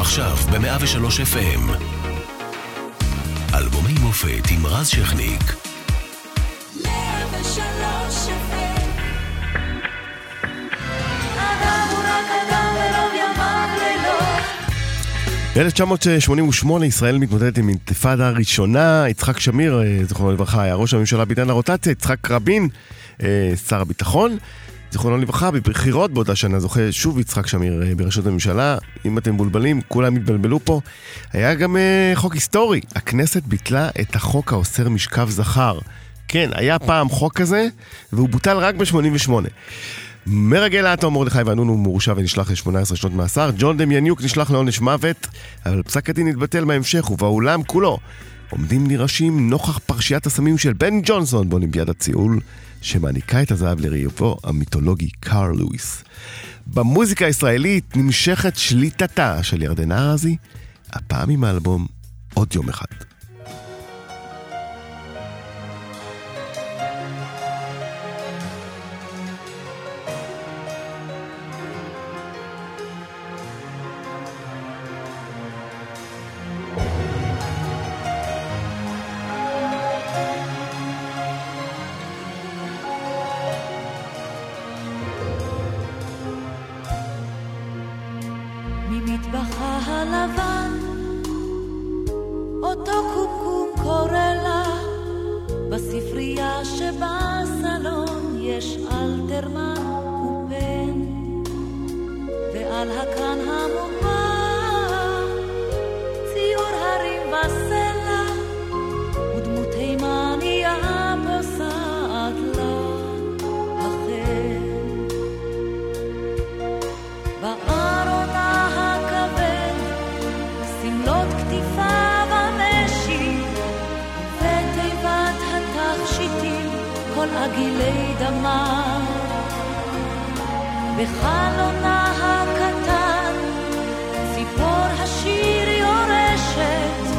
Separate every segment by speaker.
Speaker 1: עכשיו ב-103 FM. אלבומי מופת עם רז שכניק.
Speaker 2: 103 FM. אדם הוא רק אדם ורוב ימיו לילות.
Speaker 3: ב-1988 ישראל מתמודדת עם אינתיפאדה ראשונה, יצחק שמיר, אה, זיכרונו לברכה, היה ראש הממשלה בעידן הרוטציה, יצחק רבין, אה, שר הביטחון, זיכרונו לברכה, בבחירות באותה שנה זוכה שוב יצחק שמיר אה, בראשות הממשלה. אם אתם מבולבלים, כולם התבלבלו פה. היה גם אה, חוק היסטורי, הכנסת ביטלה את החוק האוסר משכב זכר. כן, היה פעם חוק כזה, והוא בוטל רק ב-88. מרגל האטום מרדכי ואנון הוא מורשע ונשלח ל-18 שנות מאסר, ג'ון דמיאניוק נשלח לעונש מוות, אבל פסק הדין התבטל בהמשך, ובאולם כולו עומדים נרעשים נוכח פרשיית הסמים של בן ג'ונסון באולימפיאדת ציול, שמעניקה את הזהב לראיובו המיתולוגי קארל לואיס. במוזיקה הישראלית נמשכת שליטתה של ירדנה ארזי, הפעם עם האלבום עוד יום אחד.
Speaker 2: בספרייה שבסלון יש אלתרמן ופן, ועל הקן המוגבר, עגילי דמה. בחלונה הקטן, ציפור השיר יורשת,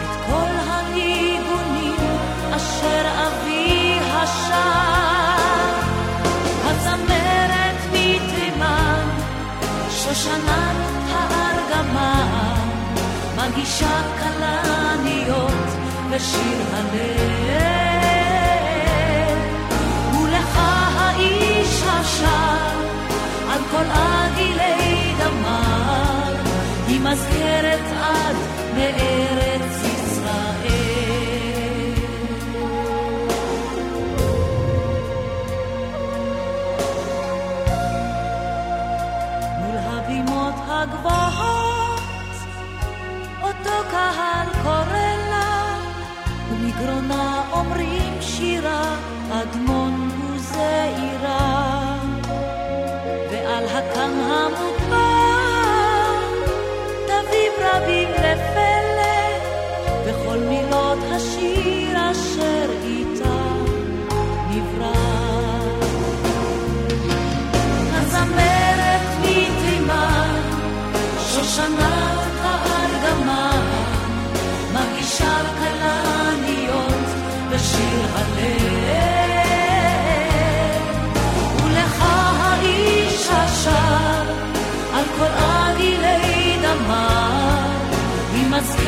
Speaker 2: את כל הניגונים אשר אבי השר. הזמרת מתימן, שושנת הארגמן, מגישה כלניות ושיר הלב. האיש השר, על כל עגילי דמר, היא מזכרת עד מארץ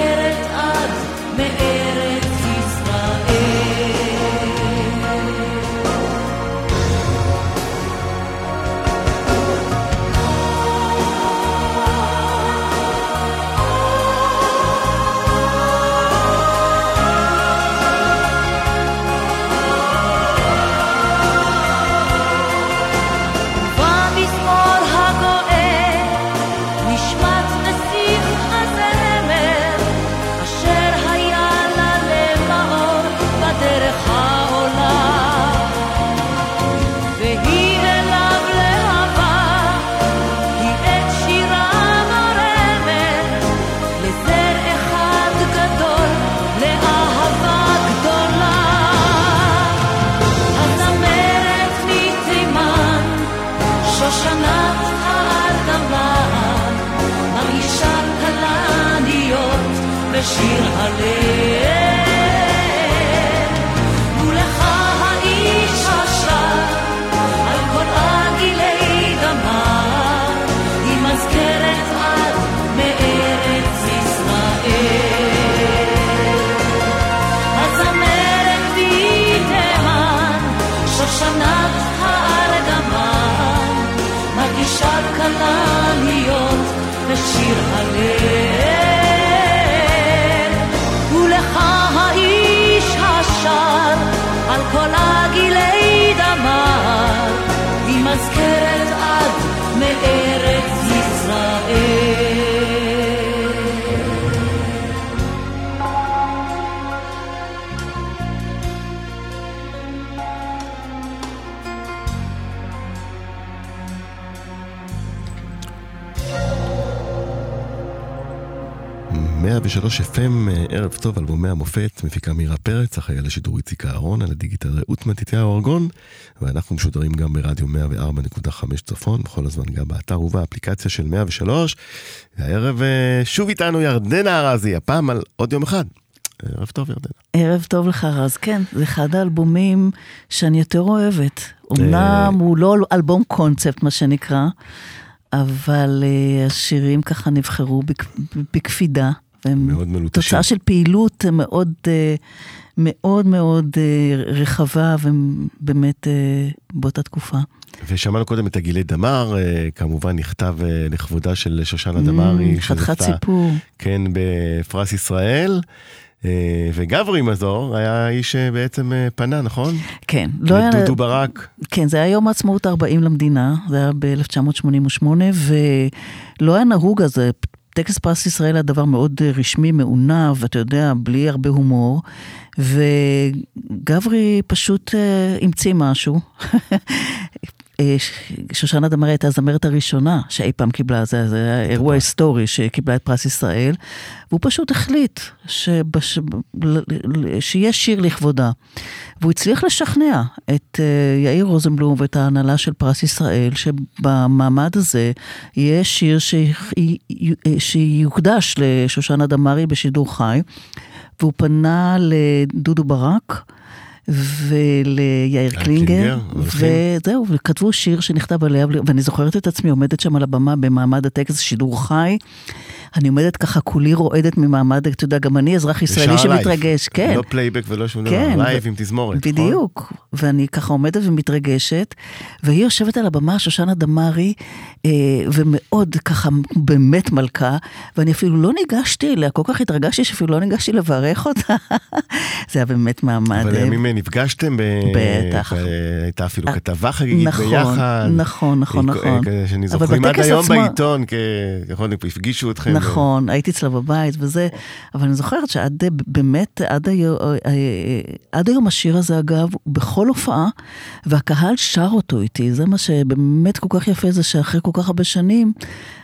Speaker 2: מזכרת עד מארץ
Speaker 3: 103 FM, אה, ערב טוב, אלבומי המופת, מפיקה מירה פרץ, אחראי על השידור איציק אהרון, על הדיגיטל רעות מתתיהו ארגון, ואנחנו משודרים גם ברדיו 104.5 צפון, בכל הזמן גם באתר ובאפליקציה של 103. והערב אה, שוב איתנו ירדנה ארזי, הפעם על עוד יום אחד. ערב טוב, ירדנה.
Speaker 4: ערב טוב לך, רז. כן, זה אחד האלבומים שאני יותר אוהבת. אמנם הוא לא אלבום קונספט, מה שנקרא, אבל uh, השירים ככה נבחרו בק, בקפידה. והם
Speaker 3: מאוד מלוטשים.
Speaker 4: תוצאה של פעילות מאוד uh, מאוד מאוד uh, רחבה ובאמת uh, באותה תקופה.
Speaker 3: ושמענו קודם את הגילי דמר, כמובן נכתב לכבודה של שושנה דמארי.
Speaker 4: Mm, חתיכת סיפור.
Speaker 3: כן, בפרס ישראל. אה, וגברי מזור היה האיש שבעצם אה, פנה, נכון?
Speaker 4: כן.
Speaker 3: לא היה... דודו ברק.
Speaker 4: כן, זה היה יום העצמאות 40 למדינה, זה היה ב-1988, ולא היה נהוג אז, טקס פרס ישראל היה דבר מאוד אה, רשמי, מעונב, ואתה יודע, בלי הרבה הומור, וגברי פשוט המציא משהו. אה, שושנה דמארי הייתה הזמרת הראשונה שאי פעם קיבלה, זה, היה אירוע היסטורי שקיבלה את פרס ישראל, והוא פשוט החליט שבש... שיש שיר לכבודה. והוא הצליח לשכנע את אה, יאיר רוזנבלום ואת ההנהלה של פרס ישראל, שבמעמד הזה יהיה שיר ש... שיוקדש לשושנה דמארי בשידור חי, והוא פנה לדודו ברק. וליאיר קלינגר, וזהו, וכתבו שיר שנכתב עליה, ואני זוכרת את עצמי עומדת שם על הבמה במעמד הטקס שידור חי. אני עומדת ככה, כולי רועדת ממעמד, אתה יודע, גם אני אזרח ישראלי שמתרגש, כן.
Speaker 3: לא פלייבק ולא שום דבר, כן, לייב עם תזמורת,
Speaker 4: נכון? בדיוק, ואני ככה עומדת ומתרגשת, והיא יושבת על הבמה, שושנה דמארי, אה, ומאוד ככה, באמת מלכה, ואני אפילו לא ניגשתי אליה, כל כך התרגשתי שאפילו לא ניגשתי לברך אותה. זה היה באמת מעמד.
Speaker 3: אבל לימים נפגשתם,
Speaker 4: בטח.
Speaker 3: הייתה אפילו אה, כתבה חגיגית
Speaker 4: נכון,
Speaker 3: ביחד.
Speaker 4: נכון, נכון, נכון.
Speaker 3: שאני זוכרים עד היום בעיתון, ככה הפגישו אתכם.
Speaker 4: נכון, הייתי אצלה בבית וזה, אבל אני זוכרת שעד באמת, עד היום, עד היום השיר הזה אגב, בכל הופעה, והקהל שר אותו איתי, זה מה שבאמת כל כך יפה, זה שאחרי כל כך הרבה שנים,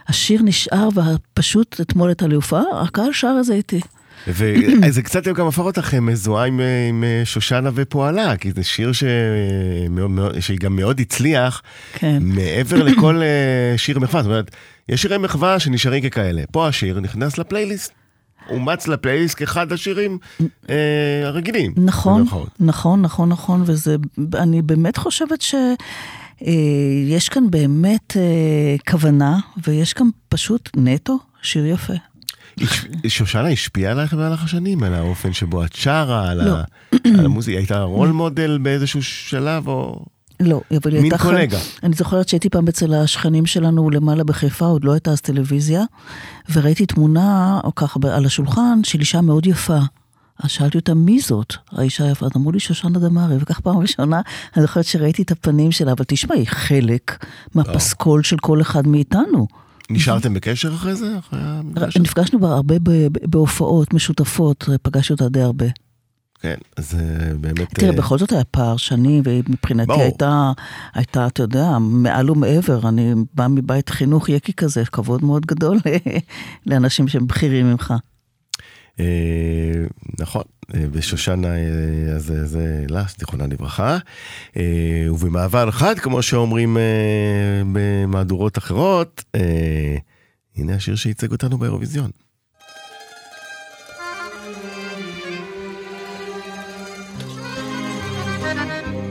Speaker 4: השיר נשאר, ופשוט אתמול הייתה לי הופעה, הקהל שר את זה איתי.
Speaker 3: וזה קצת גם הפך אותך מזוהה עם, עם שושנה ופועלה, כי זה שיר שמאוד, שגם מאוד הצליח, כן. מעבר לכל אה, שיר מחווה. זאת אומרת, יש שירי מחווה שנשארים ככאלה. פה השיר נכנס לפלייליסט. אומץ לפלייליסט כאחד השירים אה, הרגילים.
Speaker 4: נכון, נכון, נכון, נכון, וזה, אני באמת חושבת ש... אה, יש כאן באמת אה, כוונה, ויש כאן פשוט נטו שיר יפה.
Speaker 3: שושנה השפיעה עלייך במהלך השנים, על האופן שבו את שרה, על, לא. ה... על המוזיקה, הייתה רול מודל באיזשהו שלב, או...
Speaker 4: לא, אבל היא
Speaker 3: הייתה... מין קולגה.
Speaker 4: אני זוכרת שהייתי פעם אצל השכנים שלנו למעלה בחיפה, עוד לא הייתה אז טלוויזיה, וראיתי תמונה, או ככה, על השולחן, של אישה מאוד יפה. אז שאלתי אותה, מי זאת? האישה היפה, אז אמרו לי שושנה דמארי, וכך פעם ראשונה, אני זוכרת שראיתי את הפנים שלה, אבל תשמע, היא חלק מהפסקול של כל אחד מאיתנו.
Speaker 3: נשארתם בקשר אחרי זה?
Speaker 4: נפגשנו הרבה בהופעות משותפות, פגשתי אותה די הרבה.
Speaker 3: כן, זה באמת...
Speaker 4: תראה, בכל זאת היה פער שני, ומבחינתי הייתה, הייתה, אתה יודע, מעל ומעבר. אני באה מבית חינוך יקי כזה, כבוד מאוד גדול לאנשים שהם בכירים ממך.
Speaker 3: נכון, ושושנה, אז זה לה, זיכרונה לברכה. ובמעבר חד, כמו שאומרים במהדורות אחרות, הנה השיר שייצג אותנו באירוויזיון. Bye.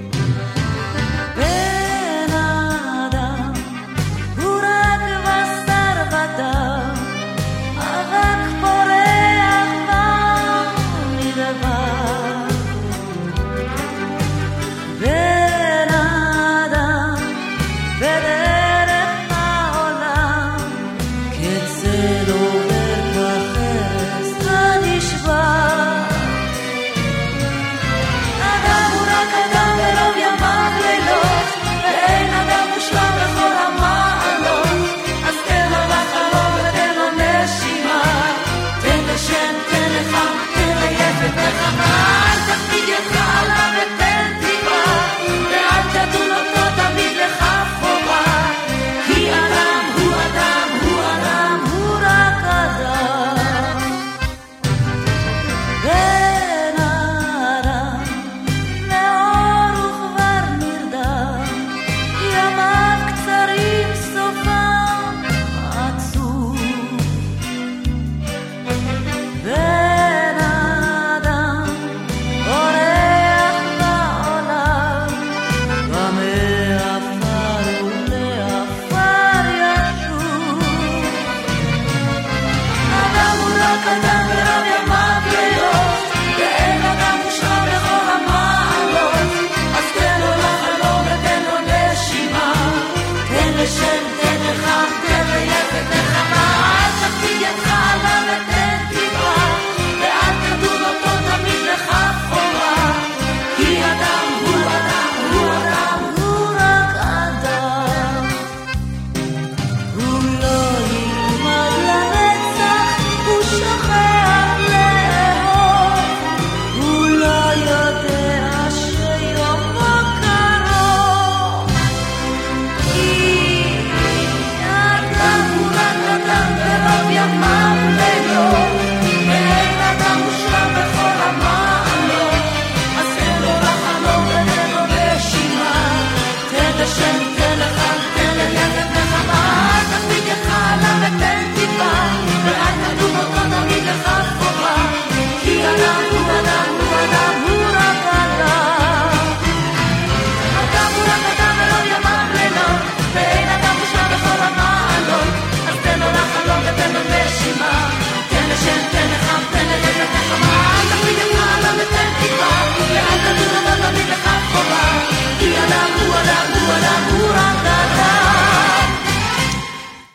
Speaker 3: Listen.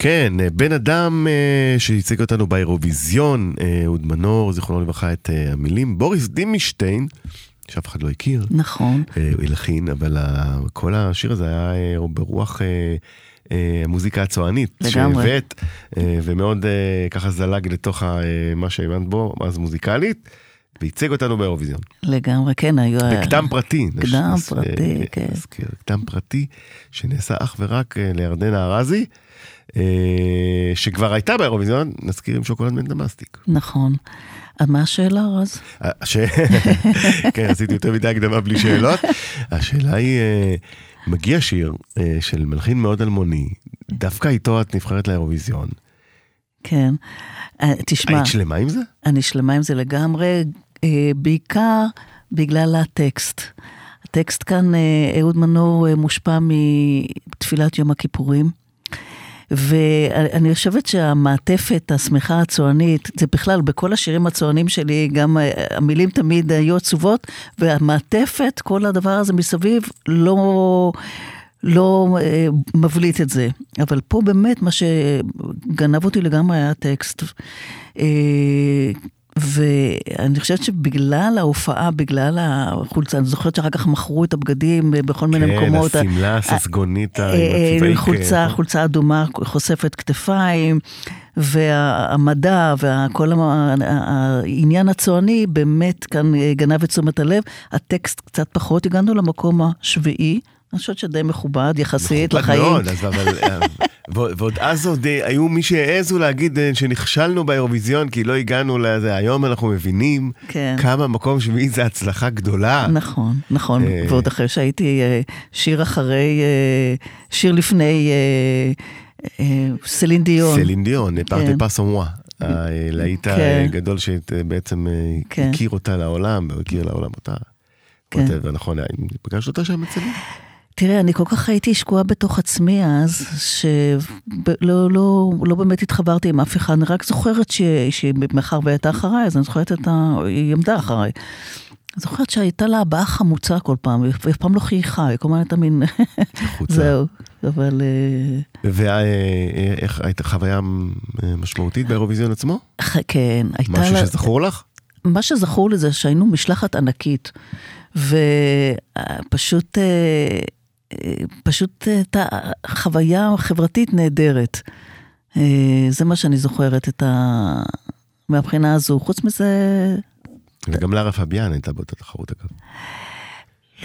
Speaker 3: כן, אה, בן אדם אה, שייצג אותנו באירוויזיון, אה, אהוד מנור, זיכרונו לברכה, את אה, המילים. בוריס דימישטיין, שאף אחד לא הכיר,
Speaker 4: נכון.
Speaker 3: אה, הוא הלחין, אבל ה- כל השיר הזה היה אה, ברוח אה, אה, המוזיקה הצוענית.
Speaker 4: לגמרי.
Speaker 3: שהבאת, אה, ומאוד אה, ככה זלג לתוך ה- אה, מה שהבנת בו, אז מוזיקלית, וייצג אותנו באירוויזיון.
Speaker 4: לגמרי, כן, היו...
Speaker 3: בקדם פרטי. נש-
Speaker 4: קדם
Speaker 3: נס-
Speaker 4: פרטי,
Speaker 3: אה,
Speaker 4: כן.
Speaker 3: נזכיר, קדם פרטי, שנעשה אך ורק אה, לירדנה ארזי, אה, שכבר הייתה באירוויזיון, נזכיר עם שוקולד מן דמאסטיק.
Speaker 4: נכון. אז מה השאלה, רז?
Speaker 3: הש... כן, עשיתי יותר מדי הקדמה בלי שאלות. השאלה היא, מגיע שיר של מלחין מאוד אלמוני, דווקא איתו את נבחרת לאירוויזיון.
Speaker 4: כן. תשמע,
Speaker 3: היית שלמה עם זה?
Speaker 4: אני שלמה עם זה לגמרי, בעיקר בגלל הטקסט. הטקסט כאן, אה, אהוד מנור אה, מושפע מתפילת יום הכיפורים. ואני חושבת שהמעטפת השמחה הצוענית, זה בכלל, בכל השירים הצוענים שלי, גם אה, המילים תמיד היו עצובות, והמעטפת, כל הדבר הזה מסביב, לא, לא אה, מבליט את זה. אבל פה באמת מה שגנב אותי לגמרי היה הטקסט. אה, ואני חושבת שבגלל ההופעה, בגלל החולצה, אני זוכרת שאחר כך מכרו את הבגדים בכל מיני מקומות.
Speaker 3: כן, השמלה הססגונית עם
Speaker 4: אה, אה, חולצה, חולצה אדומה חושפת כתפיים, והמדע וכל העניין הצועני באמת כאן אה, גנב את תשומת הלב. הטקסט קצת פחות, הגענו למקום השביעי. אני חושבת שדי מכובד יחסית
Speaker 3: מכובד
Speaker 4: לחיים.
Speaker 3: מאוד, אז אבל... אה, ועוד אז עוד אה, היו מי שהעזו להגיד אה, שנכשלנו באירוויזיון כי לא הגענו לזה. היום אנחנו מבינים
Speaker 4: כן.
Speaker 3: כמה מקום שביעי זה הצלחה גדולה.
Speaker 4: נכון, נכון, ועוד אחרי שהייתי שיר אחרי, שיר לפני סלין דיון.
Speaker 3: סלין דיון, פארטה
Speaker 4: כן.
Speaker 3: פאס אמורה. הלהיט
Speaker 4: כן.
Speaker 3: הגדול שבעצם
Speaker 4: כן.
Speaker 3: הכיר אותה לעולם, והוא הכיר לעולם אותה.
Speaker 4: כן.
Speaker 3: whatever, נכון, פגשת אותה שם אצלי?
Speaker 4: תראה, אני כל כך הייתי שקועה בתוך עצמי אז, שלא לא, לא באמת התחברתי עם אף אחד, אני רק זוכרת ש- שמאחר והייתה אחריי, אז אני זוכרת את ה... היא עמדה אחריי. זוכרת שהייתה לה הבעה חמוצה כל פעם, היא אף פעם לא חייכה, היא כל הזמן הייתה מין...
Speaker 3: חוצה.
Speaker 4: זהו, אבל... אה,
Speaker 3: ואיך הייתה חוויה אה, משמעותית באירוויזיון עצמו?
Speaker 4: כן, הייתה
Speaker 3: משהו
Speaker 4: לה...
Speaker 3: שזכור לך?
Speaker 4: מה שזכור לי זה שהיינו משלחת ענקית, ופשוט אה, אה, פשוט הייתה חוויה חברתית נהדרת. אה, זה מה שאני זוכרת את ה... מהבחינה הזו. חוץ מזה,
Speaker 3: וגם לארה פביאן הייתה באותה תחרות אגב.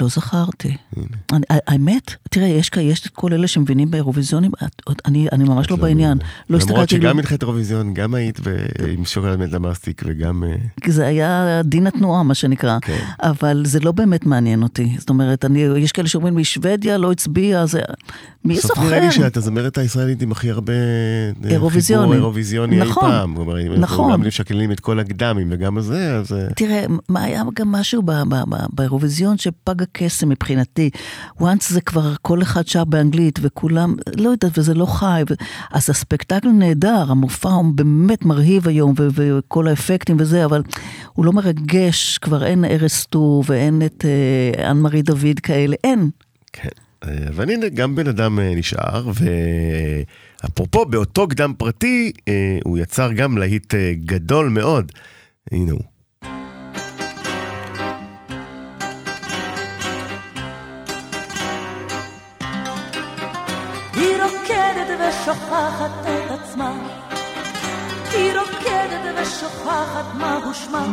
Speaker 4: לא זכרתי. אני, האמת, תראה, יש, יש את כל אלה שמבינים באירוויזיונים, אני, אני ממש לא בעניין. לא
Speaker 3: למרות שגם הנחית אירוויזיון, גם היית עם שוקולד מטמאסטיק וגם... אה,
Speaker 4: כי זה היה דין התנועה, מה שנקרא.
Speaker 3: כן.
Speaker 4: אבל זה לא באמת מעניין אותי. זאת אומרת, אני, יש כאלה שאומרים לי, שוודיה לא הצביעה, זה... מי
Speaker 3: בסוף
Speaker 4: זוכר?
Speaker 3: נראה לי שאת הזמרת הישראלית עם הכי הרבה אה,
Speaker 4: אירוויזיונים.
Speaker 3: חיבור אירוויזיוני אי
Speaker 4: נכון.
Speaker 3: פעם. כלומר, אם אנחנו
Speaker 4: נכון.
Speaker 3: גם משקללים את כל הקדמים וגם הזה, אז... אה,
Speaker 4: תראה, מה היה גם משהו באירוויזיון שפג הקסם מבחינתי. once זה כבר כל אחד שר באנגלית וכולם, לא יודעת, וזה לא חי. ו... אז הספקטקל נהדר, המופע הוא באמת מרהיב היום, ו- וכל האפקטים וזה, אבל הוא לא מרגש, כבר אין ארז טור ואין את אה, אנ מארי דוד כאלה, אין.
Speaker 3: כן. אה, הנה, גם בן אדם אה, נשאר, ואפרופו, באותו קדם פרטי, אה, הוא יצר גם להיט גדול מאוד. הנה הוא.
Speaker 2: ושוכחת את עצמה, היא רוקדת ושוכחת מהו שמה,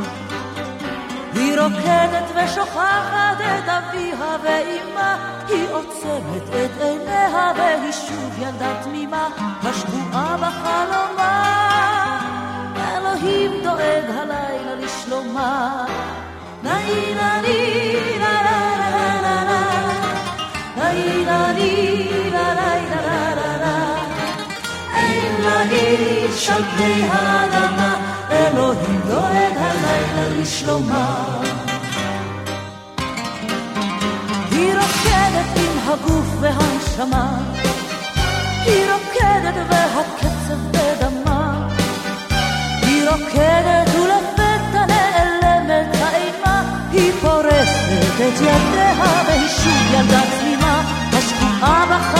Speaker 2: היא רוקדת ושוכחת את אביה ואימה, היא עוצמת את עיניה והיא שוב ילדה תמימה, השבועה בחלומה, אלוהים דואג הלילה לשלומה. נאי נאי לה לה נאי נאי על פני האדמה, אלוהים דואג הלילה לשלומה. היא רוקדת עם הגוף והנשמה, היא רוקדת והקצב בדמה, היא רוקדת ולפתע נעלמת האימה, היא פורסת את ידיה והיא שוב ילדה תמימה, השקועה בחלומה.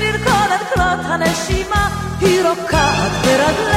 Speaker 2: לרקוד עד
Speaker 3: כלות הנשימה, היא רוקעת ברגליה.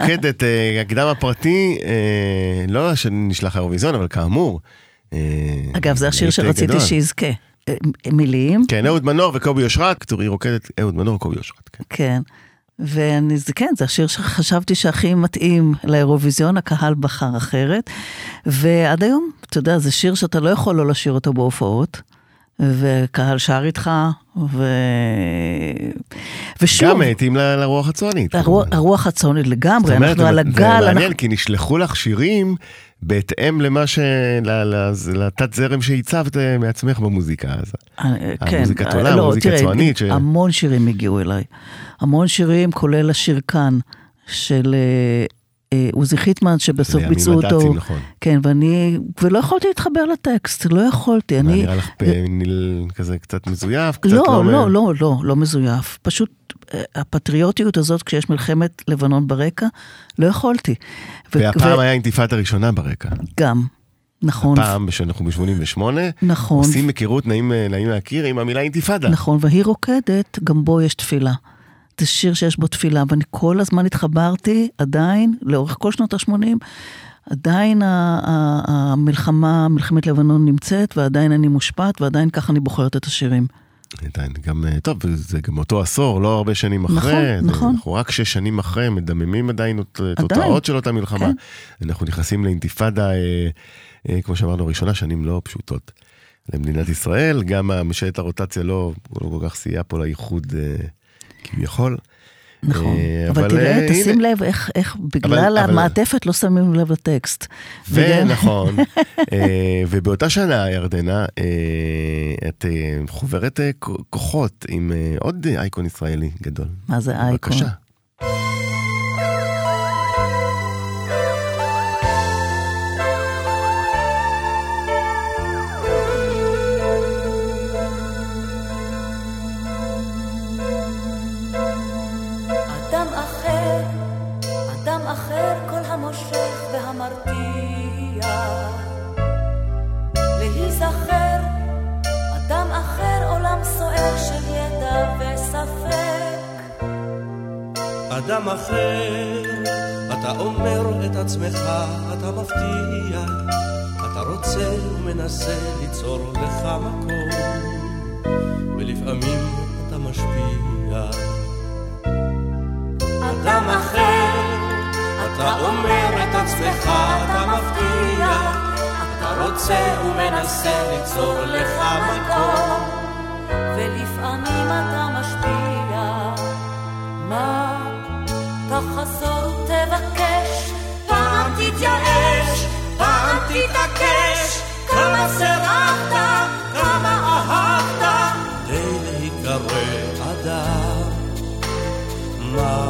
Speaker 3: רוקדת, אה, הקדם הפרטי, אה, לא שנשלח האירוויזיון, אבל כאמור. אה,
Speaker 4: אגב, זה השיר שרציתי. שיזכה. מילים,
Speaker 3: כן, אהוד מנור וקובי אושרת, היא רוקדת, אהוד מנור וקובי אושרת, כן.
Speaker 4: כן. ואני, זה כן, זה השיר שחשבתי שהכי מתאים לאירוויזיון, הקהל בחר אחרת. ועד היום, אתה יודע, זה שיר שאתה לא יכול לא לשיר אותו בהופעות. וקהל שר איתך, ו... ושוב,
Speaker 3: גם מתאים ל- לרוח הצוענית.
Speaker 4: הרוח, הרוח הצונית לגמרי,
Speaker 3: זאת אומרת,
Speaker 4: אנחנו על
Speaker 3: זה
Speaker 4: הגל,
Speaker 3: מעניין,
Speaker 4: אנחנו...
Speaker 3: כי נשלחו לך שירים בהתאם למה ש... לתת זרם שהצבת מעצמך במוזיקה. אז
Speaker 4: אה, כן,
Speaker 3: המוזיקת
Speaker 4: אה,
Speaker 3: עולם,
Speaker 4: לא,
Speaker 3: המוזיקה הצוענית ש-
Speaker 4: המון שירים הגיעו אליי. המון שירים, כולל השיר כאן, של אה, עוזי חיטמן, שבסוף
Speaker 3: לימים
Speaker 4: ביצעו אותו.
Speaker 3: הד"צים, נכון.
Speaker 4: כן, ואני, ולא יכולתי להתחבר לטקסט, לא יכולתי. אני...
Speaker 3: נראה לך פניל כזה קצת מזויף? קצת
Speaker 4: לא, לא, לא, לא, לא, לא מזויף. פשוט אה, הפטריוטיות הזאת, כשיש מלחמת לבנון ברקע, לא יכולתי.
Speaker 3: והפעם היה אינתיפאדה ראשונה ברקע.
Speaker 4: גם, נכון.
Speaker 3: פעם, שאנחנו ב-88,
Speaker 4: נכון.
Speaker 3: עושים היכרות נעים אה, נעים להכיר עם המילה אינתיפאדה.
Speaker 4: נכון, והיא רוקדת, גם בו יש תפילה. זה שיר שיש בו תפילה, ואני כל הזמן התחברתי, עדיין, לאורך כל שנות ה-80, עדיין המלחמה, מלחמת לבנון נמצאת, ועדיין אני מושפעת, ועדיין ככה אני בוחרת את השירים.
Speaker 3: עדיין, גם, אה, טוב, זה גם אותו עשור, לא הרבה שנים
Speaker 4: נכון,
Speaker 3: אחרי. זה-
Speaker 4: נכון.
Speaker 3: אנחנו רק שש שנים אחרי, מדממים עדיין את
Speaker 4: עדיין.
Speaker 3: תוצאות של אותה מלחמה.
Speaker 4: כן.
Speaker 3: אנחנו נכנסים לאינתיפאדה, אה, אה, כמו שאמרנו, ראשונה, שנים לא פשוטות למדינת ישראל. גם ממשלת הרוטציה לא, לא כל כך סייעה פה לאיחוד אה, כביכול.
Speaker 4: נכון.
Speaker 3: אה,
Speaker 4: אבל
Speaker 3: אבל,
Speaker 4: תראה,
Speaker 3: אה,
Speaker 4: תשים
Speaker 3: הנה.
Speaker 4: לב איך, איך בגלל
Speaker 3: אבל-
Speaker 4: המעטפת לא שמים לב לטקסט.
Speaker 3: ונכון, אה, ובאותה שנה, ירדנה, את חוברת כוחות עם עוד אייקון ישראלי גדול.
Speaker 4: מה זה אייקון?
Speaker 3: בבקשה.
Speaker 2: אדם אחר,
Speaker 5: אתה אומר את עצמך, אתה מבטיח, אתה רוצה ומנסה ליצור לך מקום, ולפעמים אתה משפיע. אדם אחר, אתה אומר את עצמך, אתה מבטיח, אתה רוצה ומנסה ליצור לך מקום,
Speaker 2: ולפעמים אתה משפיע. מה? תחזור ותבקש, פעם תתייאש, פעם תתעקש, כמה סירבת, כמה אהבת.
Speaker 5: כדי להיקרא אדם. מה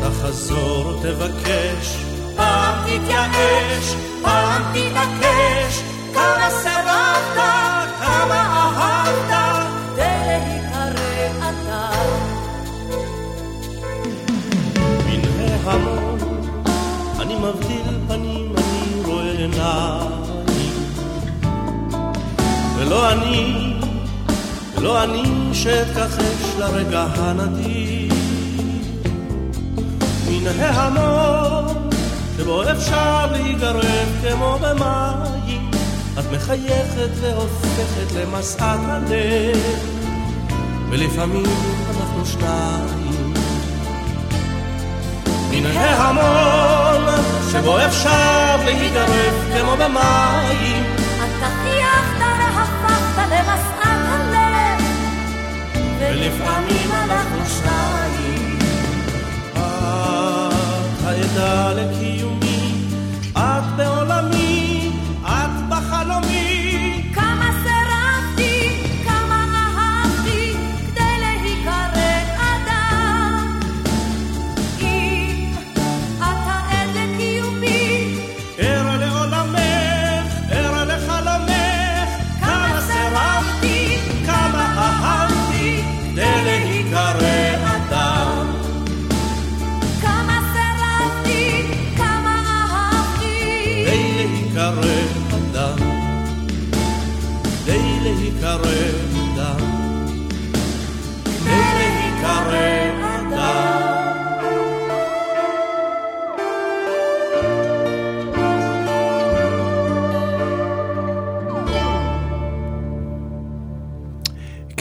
Speaker 5: תחזור תבקש,
Speaker 2: פעם תתייאש,
Speaker 5: ולא אני שאתכחש לרגע הנדיר. מן ההמון שבו אפשר להיגרב כמו במים, את מחייכת והופכת למשאת הלב, ולפעמים אנחנו שניים. מן ההמון שבו אפשר להיגרב כמו במים, ולפעמים אנחנו שניים. את העדה לקיומי,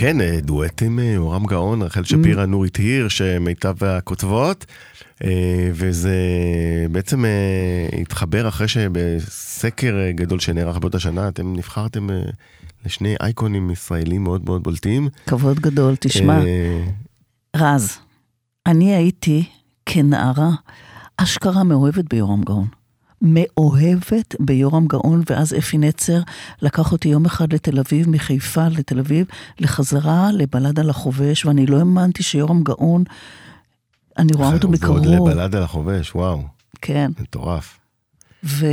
Speaker 3: כן, אה, דואט עם אה, יורם גאון, רחל שפירא, נורית הירש, אה, מיטב הכותבות, אה, וזה בעצם אה, התחבר אחרי שבסקר אה, גדול שנערך באותה שנה, אתם נבחרתם אה, לשני אייקונים ישראלים מאוד מאוד בולטים.
Speaker 4: כבוד גדול, תשמע.
Speaker 3: אה,
Speaker 4: רז, אני הייתי כנערה אשכרה מאוהבת ביורם גאון. מאוהבת ביורם גאון, ואז אפי נצר לקח אותי יום אחד לתל אביב, מחיפה לתל אביב, לחזרה לבלד על החובש, ואני לא האמנתי שיורם גאון, אני רואה אותו
Speaker 3: ועוד
Speaker 4: מקרוב.
Speaker 3: לבלד על החובש, וואו,
Speaker 4: כן,
Speaker 3: מטורף.
Speaker 4: ו...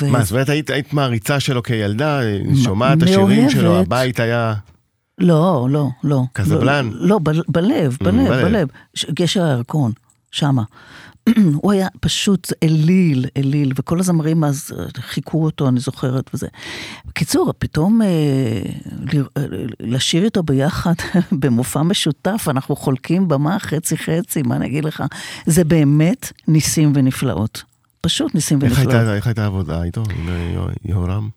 Speaker 4: ו...
Speaker 3: מה, זאת אומרת, היית, היית מעריצה שלו כילדה, שומעת את השירים. שלו, הבית היה...
Speaker 4: לא, לא, לא.
Speaker 3: קזבלן?
Speaker 4: לא, לא ב- בלב, בלב,
Speaker 3: בלב.
Speaker 4: גשר הירקון, שמה. הוא היה פשוט אליל, אליל, וכל הזמרים אז אה, חיכו אותו, אני זוכרת, וזה. בקיצור, פתאום אה, אה, לשיר איתו ביחד במופע משותף, אנחנו חולקים במה חצי-חצי, מה אני אגיד לך? זה באמת ניסים ונפלאות. פשוט ניסים
Speaker 3: איך
Speaker 4: ונפלאות.
Speaker 3: הייתה, איך הייתה העבודה איתו, עם אה, יהורם?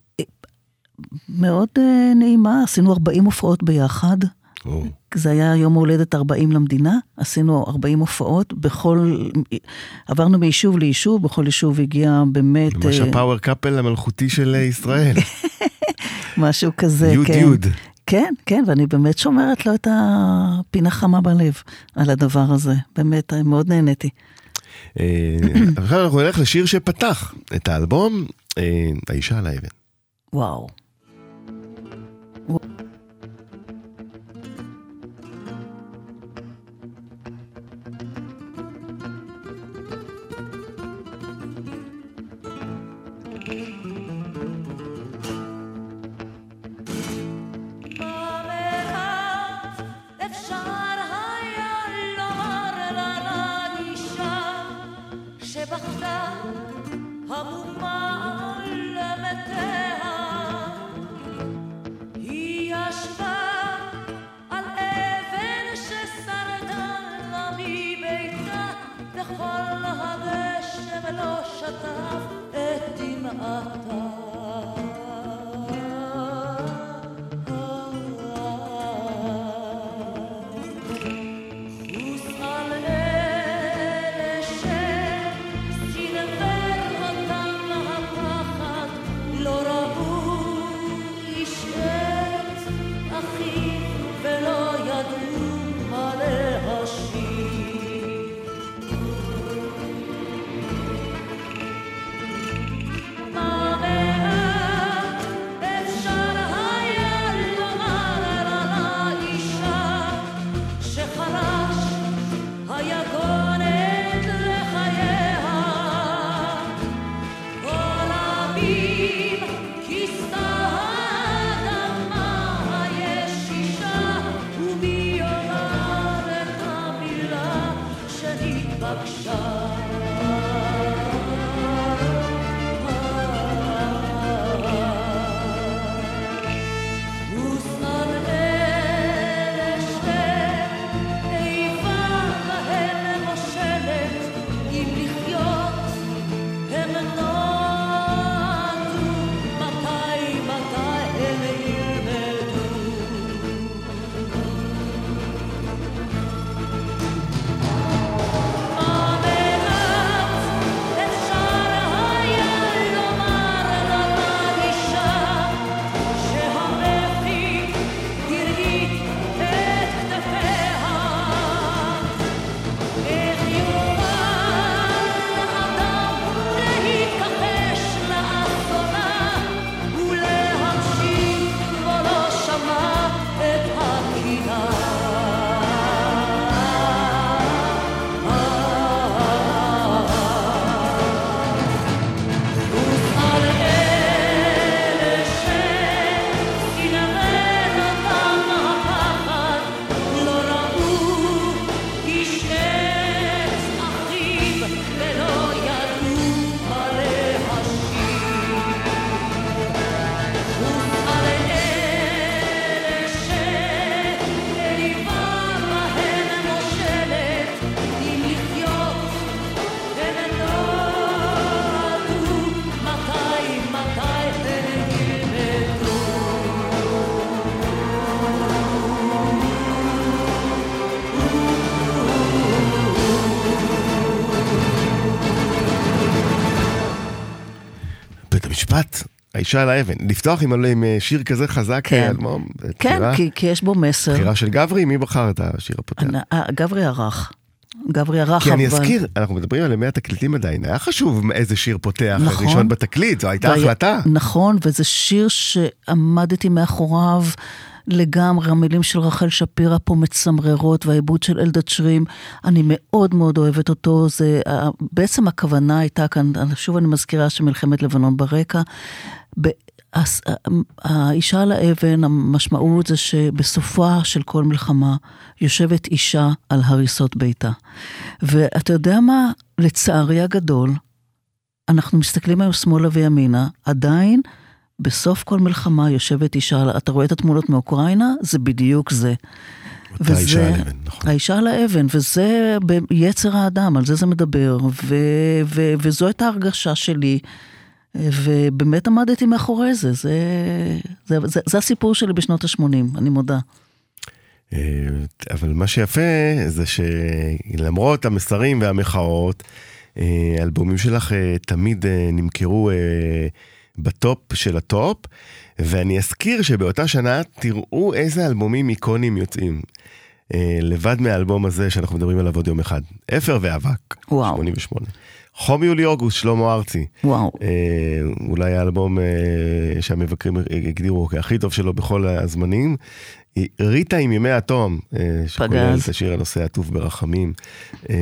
Speaker 4: מאוד אה, נעימה, עשינו 40 הופעות ביחד.
Speaker 3: או,
Speaker 4: זה היה יום ההולדת 40 למדינה, עשינו 40 הופעות, בכל, עברנו מיישוב ליישוב, בכל יישוב הגיע באמת
Speaker 3: ממש
Speaker 4: אה,
Speaker 3: הפאוור קאפל המלכותי של אה, ישראל.
Speaker 4: משהו כזה,
Speaker 3: יוד
Speaker 4: כן.
Speaker 3: יוד.
Speaker 4: כן, כן, ואני באמת שומרת לו את הפינה חמה בלב על הדבר הזה, באמת, אה, מאוד נהניתי.
Speaker 3: אה, עכשיו אנחנו נלך לשיר שפתח את האלבום, אה, האישה על האבן.
Speaker 4: וואו.
Speaker 2: твоя голова. על
Speaker 3: האבן. לפתוח עם, עם אה, שיר כזה חזק,
Speaker 4: כן.
Speaker 3: אה, אלבום,
Speaker 4: כן,
Speaker 3: בחירה-
Speaker 4: כי, כי יש בו מסר.
Speaker 3: בחירה של גברי, מי בחר את השיר הפותח?
Speaker 4: אה, גברי ערך. גברי ערך,
Speaker 3: כי אני
Speaker 4: אבל-
Speaker 3: אזכיר, אנחנו מדברים על ימי התקליטים עדיין, היה חשוב איזה שיר פותח
Speaker 4: נכון.
Speaker 3: ראשון בתקליט, זו הייתה
Speaker 4: והיה-
Speaker 3: החלטה.
Speaker 4: נכון, וזה שיר שעמדתי מאחוריו לגמרי, המילים של רחל שפירא פה מצמררות, והעיבוד של אלדד שרים, אני מאוד מאוד אוהבת אותו. זה, בעצם הכוונה הייתה כאן, שוב אני מזכירה שמלחמת לבנון ברקע. האישה על האבן, המשמעות זה שבסופה של כל מלחמה יושבת אישה על הריסות ביתה. ואתה יודע מה? לצערי הגדול, אנחנו מסתכלים היום שמאלה וימינה, עדיין בסוף כל מלחמה יושבת אישה, אתה רואה את התמונות מאוקראינה? זה בדיוק זה.
Speaker 3: אותה אישה על אבן, נכון.
Speaker 4: האישה על האבן, וזה ביצר האדם, על זה זה מדבר, ו, ו, וזו הייתה ההרגשה שלי, ובאמת עמדתי מאחורי זה, זה, זה, זה, זה הסיפור שלי בשנות ה-80, אני מודה.
Speaker 3: אה, אבל מה שיפה זה שלמרות המסרים והמחאות, אה, האלבומים שלך אה, תמיד נמכרו בטופ של הטופ, ואני אזכיר שבאותה שנה תראו איזה אלבומים איקונים יוצאים. לבד מהאלבום הזה שאנחנו מדברים עליו עוד יום אחד, אפר ואבק,
Speaker 4: וואו.
Speaker 3: 88. חום יולי אוגוסט, שלמה ארצי.
Speaker 4: וואו,
Speaker 3: אה, אולי האלבום אה, שהמבקרים הגדירו כהכי טוב שלו בכל הזמנים. היא ריטה עם ימי התום, אה, שכולל. את השיר הנושא עטוף ברחמים, אה,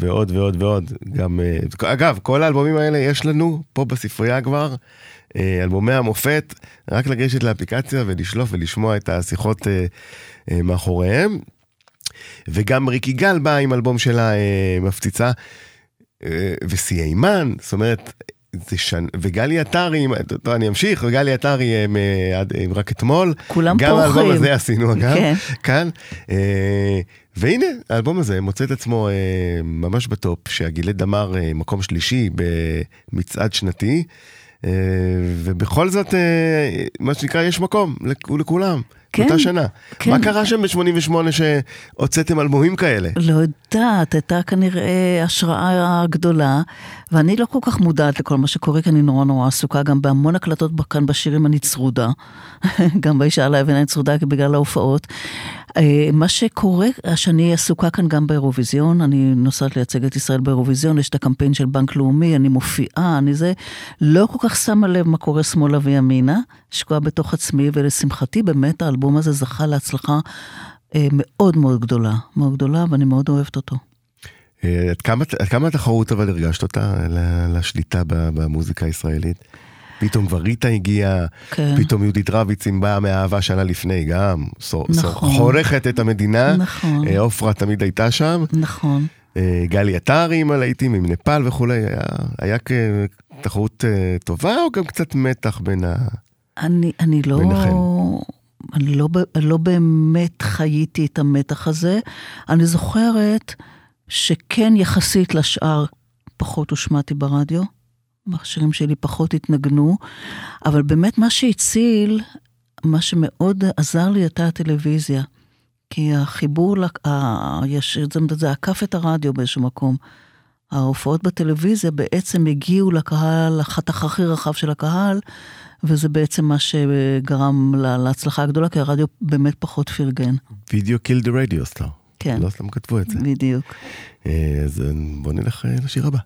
Speaker 3: ועוד ועוד ועוד. גם, אה, אגב, כל האלבומים האלה יש לנו פה בספרייה כבר, אה, אלבומי המופת, רק לגשת לאפליקציה ולשלוף ולשמוע את השיחות אה, אה, מאחוריהם. וגם ריקי גל באה עם אלבום שלה אה, מפציצה. אה, ושיאי אימן, זאת אומרת, זה שן... וגלי עטרי, טוב, אני אמשיך, וגלי עטרי הם, אה, הם רק אתמול.
Speaker 4: כולם
Speaker 3: גם האלבום
Speaker 4: פורחים.
Speaker 3: הזה עשינו אגב,
Speaker 4: כן.
Speaker 3: כאן. אה, והנה, האלבום הזה מוצא את עצמו אה, ממש בטופ, שהגילי דמר אה, מקום שלישי במצעד שנתי. אה, ובכל זאת, אה, מה שנקרא, יש מקום לכ- לכולם,
Speaker 4: כן,
Speaker 3: באותה שנה.
Speaker 4: כן.
Speaker 3: מה קרה שם ב-88 שהוצאתם אלבומים כאלה?
Speaker 4: לא יודעת, הייתה כנראה השראה גדולה, ואני לא כל כך מודעת לכל מה שקורה, כי אני נורא נורא עסוקה גם בהמון הקלטות כאן בשירים אני צרודה, גם באישה על האבן אני צרודה בגלל ההופעות. אה, מה שקורה, שאני עסוקה כאן גם באירוויזיון, אני נוסעת לייצג את ישראל באירוויזיון, יש את הקמפיין של בנק לאומי, אני מופיעה, אני זה, לא כל כך שמה לב מה קורה שמאלה וימינה, שקועה בתוך עצמי, ולשמחתי באמת האלבום הזה זכה להצלחה אה, מאוד מאוד גדולה, מאוד גדולה, ואני מאוד אוהבת אותו.
Speaker 3: אה, עד כמה, עד כמה התחרות אבל הרגשת אותה לשליטה במוזיקה הישראלית? פתאום כבר ריטה הגיעה,
Speaker 4: כן.
Speaker 3: פתאום יהודית רביצים באה מהאהבה שנה לפני, גם סור, סור,
Speaker 4: נכון.
Speaker 3: חורכת את המדינה.
Speaker 4: נכון.
Speaker 3: אה, עופרה תמיד הייתה שם.
Speaker 4: נכון.
Speaker 3: אה, גלי עטרי עם הלהיטים, עם נפאל וכולי, היה, היה כתחרות אה, טובה או גם קצת מתח בין ה...
Speaker 4: אני, אני לא...
Speaker 3: ביניכם.
Speaker 4: אני לא, לא באמת חייתי את המתח הזה. אני זוכרת שכן יחסית לשאר פחות הושמעתי ברדיו. השירים שלי פחות התנגנו, אבל באמת מה שהציל, מה שמאוד עזר לי הייתה הטלוויזיה. כי החיבור, לק- ה- יש, זה, זה עקף את הרדיו באיזשהו מקום. ההופעות בטלוויזיה בעצם הגיעו לקהל, לחתך הכי רחב של הקהל, וזה בעצם מה שגרם לה- להצלחה הגדולה, כי הרדיו באמת פחות פרגן.
Speaker 3: וידאו קיל דה רדיו סטאר.
Speaker 4: כן.
Speaker 3: לא סתם כתבו את זה.
Speaker 4: בדיוק.
Speaker 3: אה, אז אה, בוא נלך אה, לשיר הבא.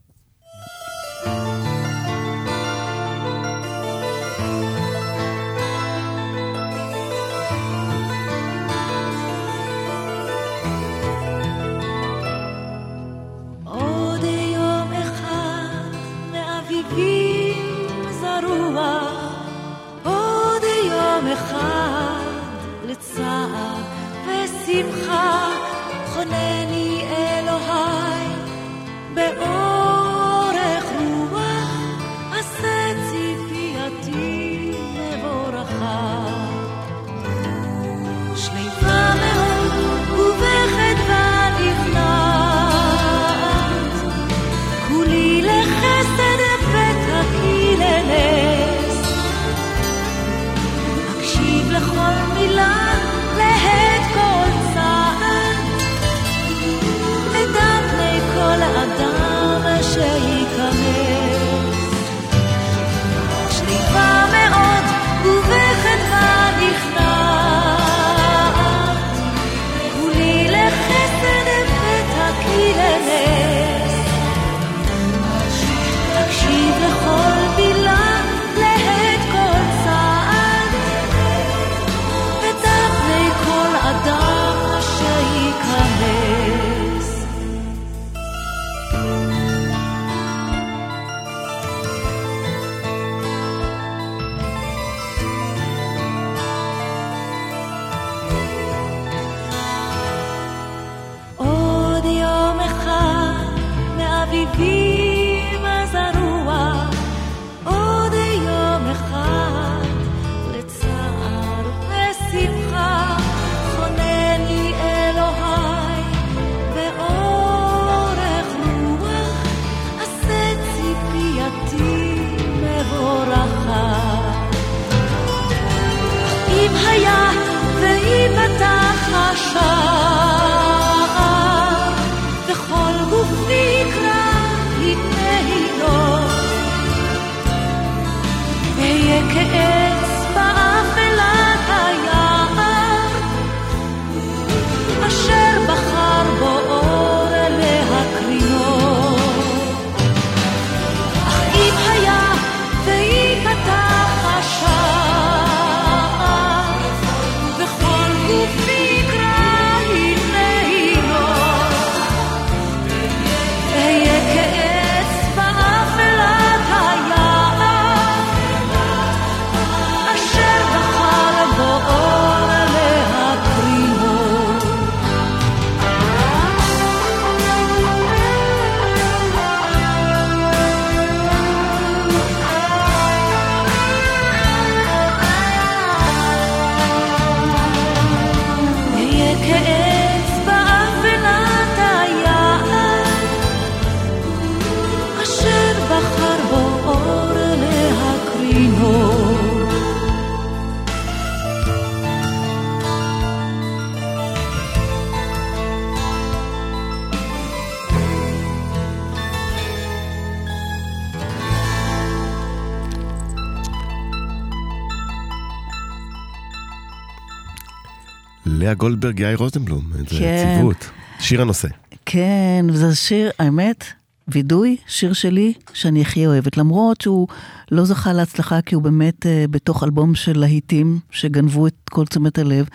Speaker 3: לאה גולדברג, יאיר רוזנבלום, זה
Speaker 4: כן.
Speaker 3: ציוות. שיר הנושא.
Speaker 4: כן, וזה שיר, האמת, וידוי, שיר שלי, שאני הכי אוהבת. למרות שהוא לא זכה להצלחה, כי הוא באמת אה, בתוך אלבום של להיטים, שגנבו את כל תשומת הלב,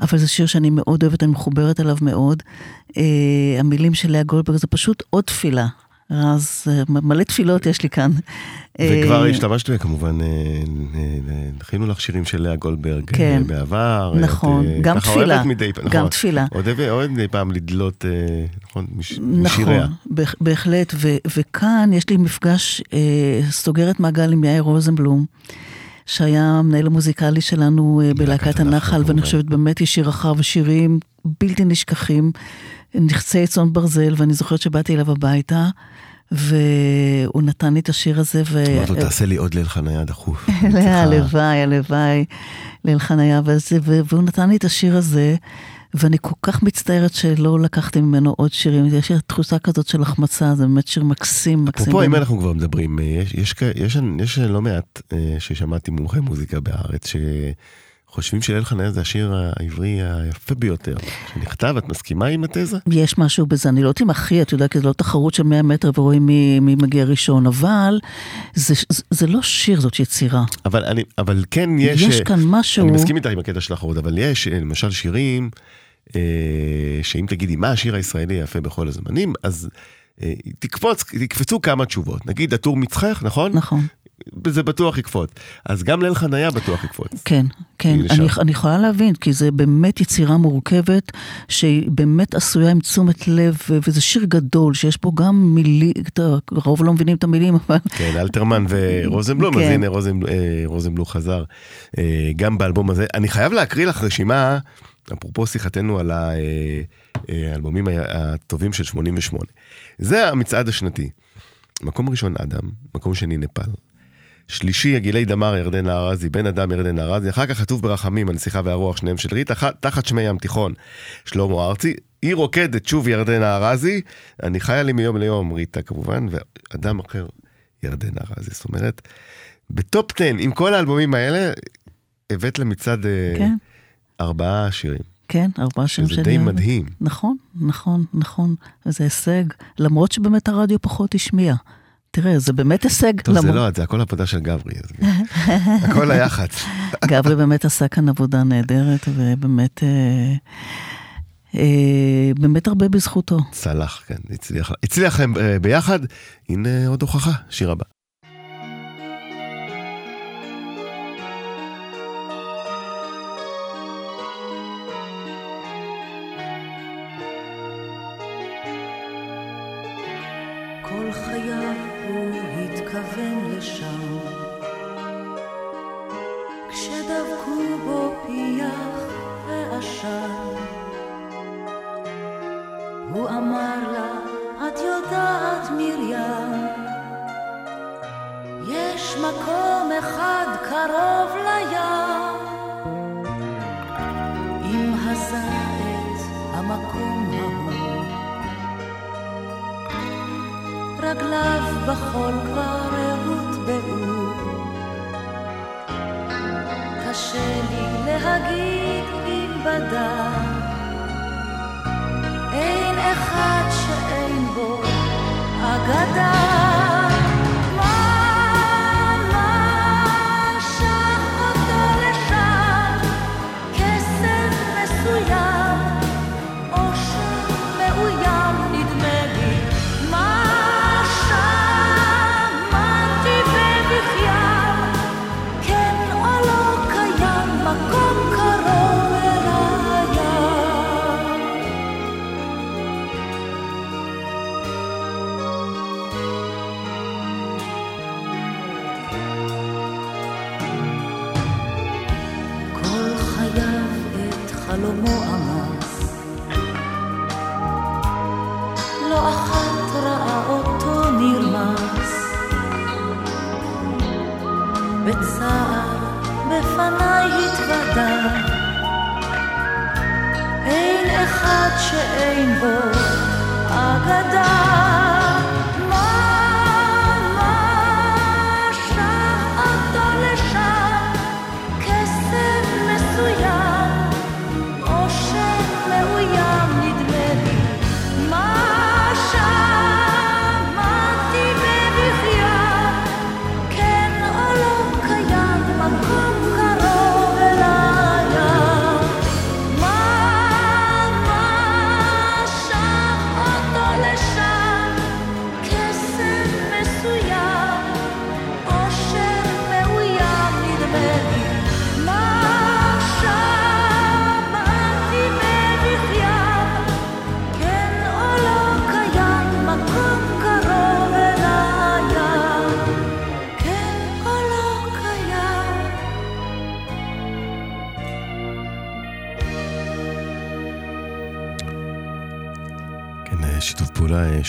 Speaker 4: אבל זה שיר שאני מאוד אוהבת, אני מחוברת אליו מאוד. אה, המילים של לאה גולדברג זה פשוט עוד תפילה. אז אה, מלא תפילות יש לי כאן.
Speaker 3: וכבר
Speaker 4: אה,
Speaker 3: השתמשת כמובן, אה, אה, לך שירים של לאה גולדברג
Speaker 4: כן.
Speaker 3: בעבר.
Speaker 4: נכון,
Speaker 3: את,
Speaker 4: גם תפילה,
Speaker 3: מדי פעם,
Speaker 4: גם
Speaker 3: נכון.
Speaker 4: תפילה.
Speaker 3: אוהבת מדי פעם לדלות, נכון, מש- משיריה.
Speaker 4: נכון, בהח- בהחלט, ו- וכאן יש לי מפגש אה, סוגרת מעגל עם יאיר רוזנבלום, שהיה המנהל המוזיקלי שלנו בלהקת
Speaker 3: הנחל,
Speaker 4: ואני. חושבת באמת איש שיר רחב ושירים בלתי נשכחים, נחצי צאן ברזל, ואני זוכרת שבאתי אליו הביתה, והוא נתן לי את השיר הזה, ו...
Speaker 3: אמרת לו, תעשה לי עוד ליל חניה דחוף.
Speaker 4: הלוואי, הלוואי, ליל חניה, וזה, והוא נתן לי את השיר הזה, ואני כל כך מצטערת שלא לקחתי ממנו עוד שירים, יש לי תחושה כזאת של החמצה, זה באמת שיר מקסים, מקסים.
Speaker 3: אפרופו, אם. אנחנו כבר מדברים, יש, יש, כ- יש, יש לא מעט אה, ששמעתי מומחי מוזיקה בארץ, שחושבים שליל חניה זה השיר העברי היפה ביותר שנכתב, את מסכימה עם התזה?
Speaker 4: יש משהו בזה, אני לא יודעת אם הכי, את יודעת, כי זו לא תחרות של 100 מטר ורואים מי, מי מגיע ראשון, אבל זה, זה, זה לא שיר, זאת יצירה.
Speaker 3: אבל, אני, אבל כן יש...
Speaker 4: יש
Speaker 3: אה,
Speaker 4: כאן משהו...
Speaker 3: אני מסכים איתך עם הקטע של החורות, אבל יש אה, למשל שירים, אה, שאם תגידי מה השיר הישראלי היפה בכל הזמנים, אז אה, תקפוץ, תקפצו כמה תשובות. נגיד הטור מצחך, נכון?
Speaker 4: נכון.
Speaker 3: זה בטוח יקפוץ. אז גם ליל חניה בטוח יקפוץ.
Speaker 4: כן, כן. אני, אני יכולה להבין, כי זה באמת יצירה מורכבת, שהיא באמת עשויה עם תשומת לב, וזה שיר גדול, שיש בו גם מילים, הרוב לא מבינים את המילים, אבל
Speaker 3: כן, אלתרמן ורוזנבלום, אז
Speaker 4: כן.
Speaker 3: הנה רוזן, אה, רוזנבלום חזר אה, גם באלבום הזה. אני חייב להקריא לך רשימה, אפרופו שיחתנו על אה, האלבומים הטובים של 88. זה המצעד השנתי. מקום ראשון אדם, מקום שני נפאל. שלישי, הגילי דמר, ירדן ארזי, בן אדם, ירדן ארזי, אחר כך כתוב ברחמים, הנסיכה והרוח, שניהם של ריטה, תחת שמי ים תיכון, שלמה ארצי, עיר רוקדת, שוב ירדן ארזי, אני חיה לי מיום ליום, ריטה כמובן, ואדם אחר, ירדן ארזי. זאת אומרת, בטופ 10, עם כל האלבומים האלה, הבאת למצעד אה,
Speaker 4: כן.
Speaker 3: ארבעה שירים,
Speaker 4: כן, ארבעה שירים
Speaker 3: שזה
Speaker 4: שאני
Speaker 3: די
Speaker 4: אוהבת.
Speaker 3: מדהים.
Speaker 4: נכון, נכון, נכון, וזה הישג, למרות שבאמת הרדיו פחות השמיע. תראה, זה באמת הישג.
Speaker 3: טוב, זה
Speaker 4: למרות-
Speaker 3: לא, זה הכל עבודה של גברי, הכל היח"צ.
Speaker 4: גברי באמת עשה כאן עבודה נהדרת, ובאמת, אה, אה, באמת הרבה בזכותו.
Speaker 3: צלח, כן, הצליח, הצליח להם אה, ביחד, הנה עוד הוכחה, שיר הבא.
Speaker 2: יום אחד קרוב לים, עם הזית המקום ההוא. רגליו בחול כבר הוטבעו, קשה לי להגיד אם בדק, אין אחד שאין בו אגדה. בפניי התוודה, אין אחד שאין בו אגדה.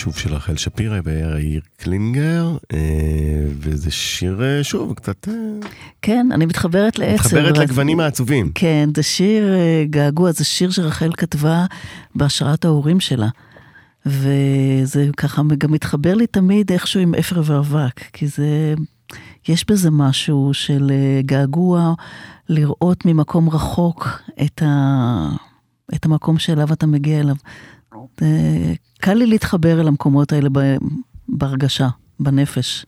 Speaker 3: שוב של רחל שפירא ויאיר קלינגר, אה, וזה שיר, אה, שוב, קצת... אה,
Speaker 4: כן, אני מתחברת לעצר.
Speaker 3: מתחברת לגוונים העצובים.
Speaker 4: כן, זה שיר געגוע, זה שיר שרחל כתבה בהשראת ההורים שלה. וזה ככה גם מתחבר לי תמיד איכשהו עם אפר ואבק, כי זה, יש בזה משהו של געגוע לראות ממקום רחוק את, ה, את המקום שאליו אתה מגיע אליו. זה, קל לי להתחבר אל המקומות האלה בהרגשה, בנפש.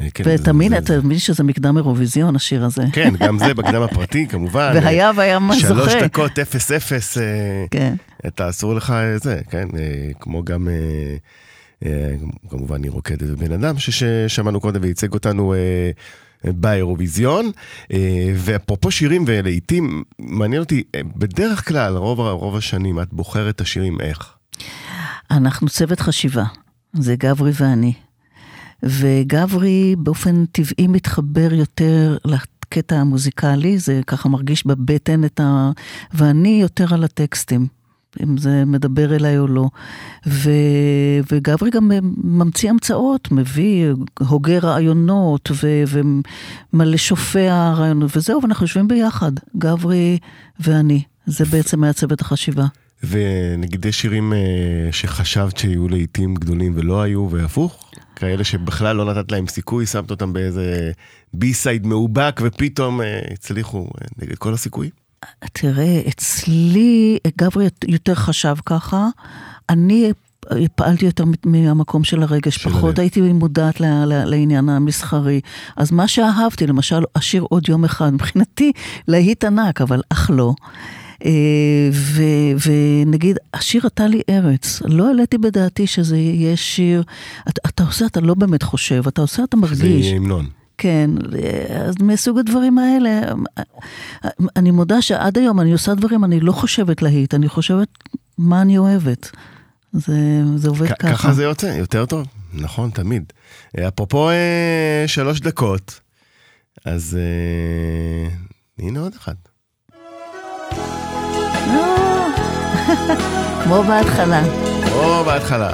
Speaker 3: אה, כן,
Speaker 4: ותמיד,
Speaker 3: זה-
Speaker 4: אתה מבין שזה מקדם אירוויזיון, השיר הזה.
Speaker 3: כן, גם זה בקדם הפרטי, כמובן.
Speaker 4: והיה והיה מה זוכה.
Speaker 3: שלוש דקות, אפס אפס, אה,
Speaker 4: כן.
Speaker 3: אתה אסור לך אה, זה, כן, אה, כמו גם, אה, אה, כמובן, ניר רוקדת ובן אדם, ששמענו קודם וייצג אותנו אה, באירוויזיון. אה, ואפרופו שירים ולעיתים, מעניין אותי, אה, בדרך כלל, רוב, רוב השנים, את בוחרת את השירים איך?
Speaker 4: אנחנו צוות חשיבה, זה גברי ואני. וגברי באופן טבעי מתחבר יותר לקטע המוזיקלי, זה ככה מרגיש בבטן את ה... ואני יותר על הטקסטים, אם זה מדבר אליי או לא. ו... וגברי גם ממציא המצאות, מביא, הוגה רעיונות ו... ומלא שופע רעיונות, וזהו, ואנחנו יושבים ביחד, גברי ואני. זה בעצם היה צוות החשיבה.
Speaker 3: ונגיד יש שירים אה, שחשבת שיהיו לעיתים גדולים ולא היו, והפוך? כאלה שבכלל לא נתת להם סיכוי, שמת אותם באיזה בי-סייד מאובק, ופתאום אה, הצליחו אה, נגד כל הסיכויים?
Speaker 4: תראה, אצלי, גברי יותר חשב ככה, אני פעלתי יותר מהמקום של הרגש,
Speaker 3: של
Speaker 4: פחות
Speaker 3: הלב.
Speaker 4: הייתי מודעת ל- ל- לעניין המסחרי. אז מה שאהבתי, למשל, השיר עוד יום אחד, מבחינתי להיט ענק, אבל אך לא. אה, ו- ונגיד, השיר "אתה לי ארץ", לא העליתי בדעתי שזה יהיה שיר, אתה, אתה עושה, אתה לא באמת חושב, אתה עושה, אתה
Speaker 3: זה
Speaker 4: מרגיש.
Speaker 3: יהיה המנון.
Speaker 4: כן, אז מסוג הדברים האלה, אני מודה שעד היום אני עושה דברים, אני לא חושבת להיט, אני חושבת מה אני אוהבת. זה, זה עובד ככה.
Speaker 3: ככה זה יוצא, יותר טוב, נכון, תמיד. אה, אפרופו אה, שלוש דקות, אז אה, הנה עוד אחד.
Speaker 4: כמו בהתחלה.
Speaker 3: או בהתחלה.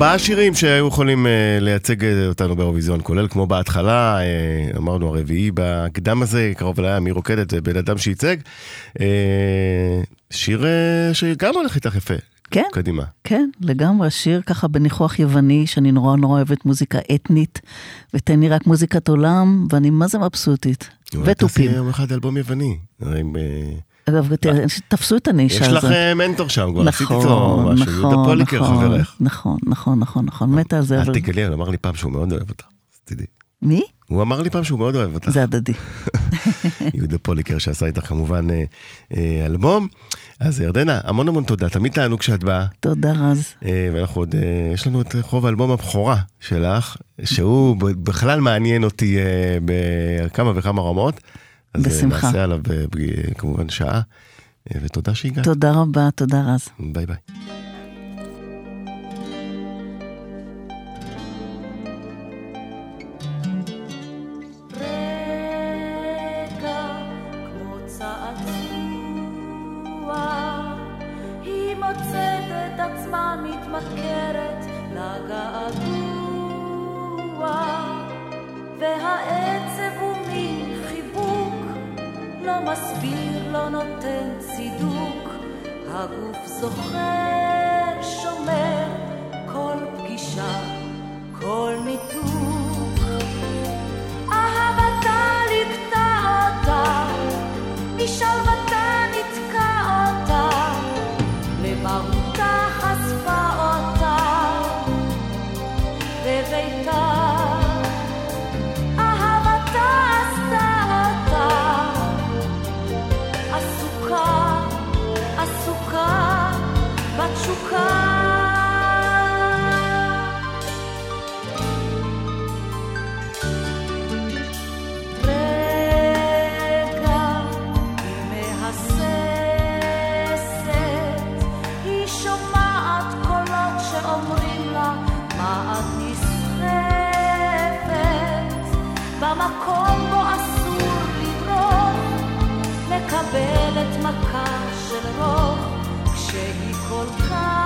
Speaker 2: ארבעה שירים שהיו יכולים אה, לייצג אה, אותנו באירוויזיון, כולל כמו בהתחלה, אה, אמרנו הרביעי בקדם הזה, קרוב אליי אמיר רוקדת ובן אדם שייצג. אה, שיר אה, שגם הולך איתך יפה.
Speaker 4: כן.
Speaker 2: קדימה.
Speaker 4: כן, לגמרי, שיר ככה בניחוח יווני, שאני נורא נורא אוהבת מוזיקה אתנית, ותן לי רק מוזיקת עולם, ואני מה זה מבסוטית. ותופים.
Speaker 2: תעשי יום אחד אלבום יווני. אה,
Speaker 4: אגב, תפסו את הנישה
Speaker 2: יש
Speaker 4: הזאת.
Speaker 2: לך אה, מנטור שם, כבר עשית
Speaker 4: נכון,
Speaker 2: איתו משהו,
Speaker 4: נכון,
Speaker 2: יהודה פוליקר
Speaker 4: נכון,
Speaker 2: חברך.
Speaker 4: נכון, נכון, נכון, נכון, מתה על זה,
Speaker 2: אל. תגלי, הוא אמר לי פעם שהוא מאוד אוהב אותך, אז תדעי.
Speaker 4: מי?
Speaker 2: הוא אמר לי פעם שהוא מאוד אוהב אותך.
Speaker 4: זה הדדי.
Speaker 2: יהודה פוליקר שעשה איתך כמובן אה, אה, אלבום. אז ירדנה, המון המון תודה, תמיד תענוג שאת באה.
Speaker 4: תודה רז.
Speaker 2: ואנחנו עוד, יש לנו את חוב האלבום הבכורה שלך, שהוא בכלל מעניין אותי בכמה וכמה רמות. אז אה,
Speaker 4: בשמחה.
Speaker 2: נעשה עליו אה, ב- כמובן שעה, אה, ותודה שהגעת.
Speaker 4: תודה רבה, תודה רז.
Speaker 2: ביי ביי.
Speaker 6: 我